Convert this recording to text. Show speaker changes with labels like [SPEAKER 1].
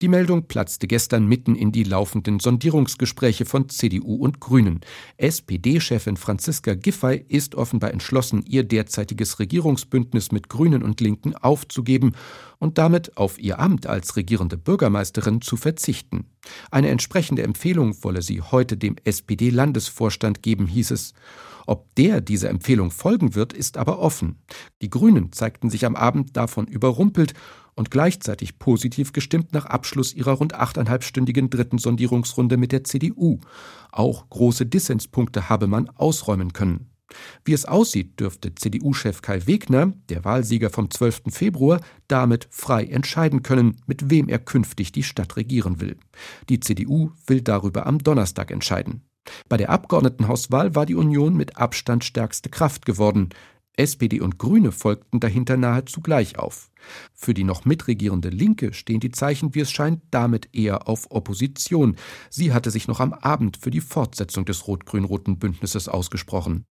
[SPEAKER 1] Die Meldung platzte gestern mitten in die laufenden Sondierungsgespräche von CDU und Grünen. SPD-Chefin Franziska Giffey ist offenbar entschlossen, ihr derzeitiges Regierungsbündnis mit Grünen und Linken aufzugeben und damit auf ihr Amt als regierende Bürgermeisterin zu verzichten. Eine entsprechende Empfehlung wolle sie heute dem SPD-Landesvorstand geben, hieß es. Ob der dieser Empfehlung folgen wird, ist aber offen. Die Grünen zeigten sich am Abend davon überrumpelt und gleichzeitig positiv gestimmt nach Abschluss ihrer rund achteinhalbstündigen dritten Sondierungsrunde mit der CDU. Auch große Dissenspunkte habe man ausräumen können. Wie es aussieht, dürfte CDU-Chef Kai Wegner, der Wahlsieger vom 12. Februar, damit frei entscheiden können, mit wem er künftig die Stadt regieren will. Die CDU will darüber am Donnerstag entscheiden. Bei der Abgeordnetenhauswahl war die Union mit Abstand stärkste Kraft geworden. SPD und Grüne folgten dahinter nahezu gleich auf. Für die noch mitregierende Linke stehen die Zeichen, wie es scheint, damit eher auf Opposition. Sie hatte sich noch am Abend für die Fortsetzung des rot-grün-roten Bündnisses ausgesprochen.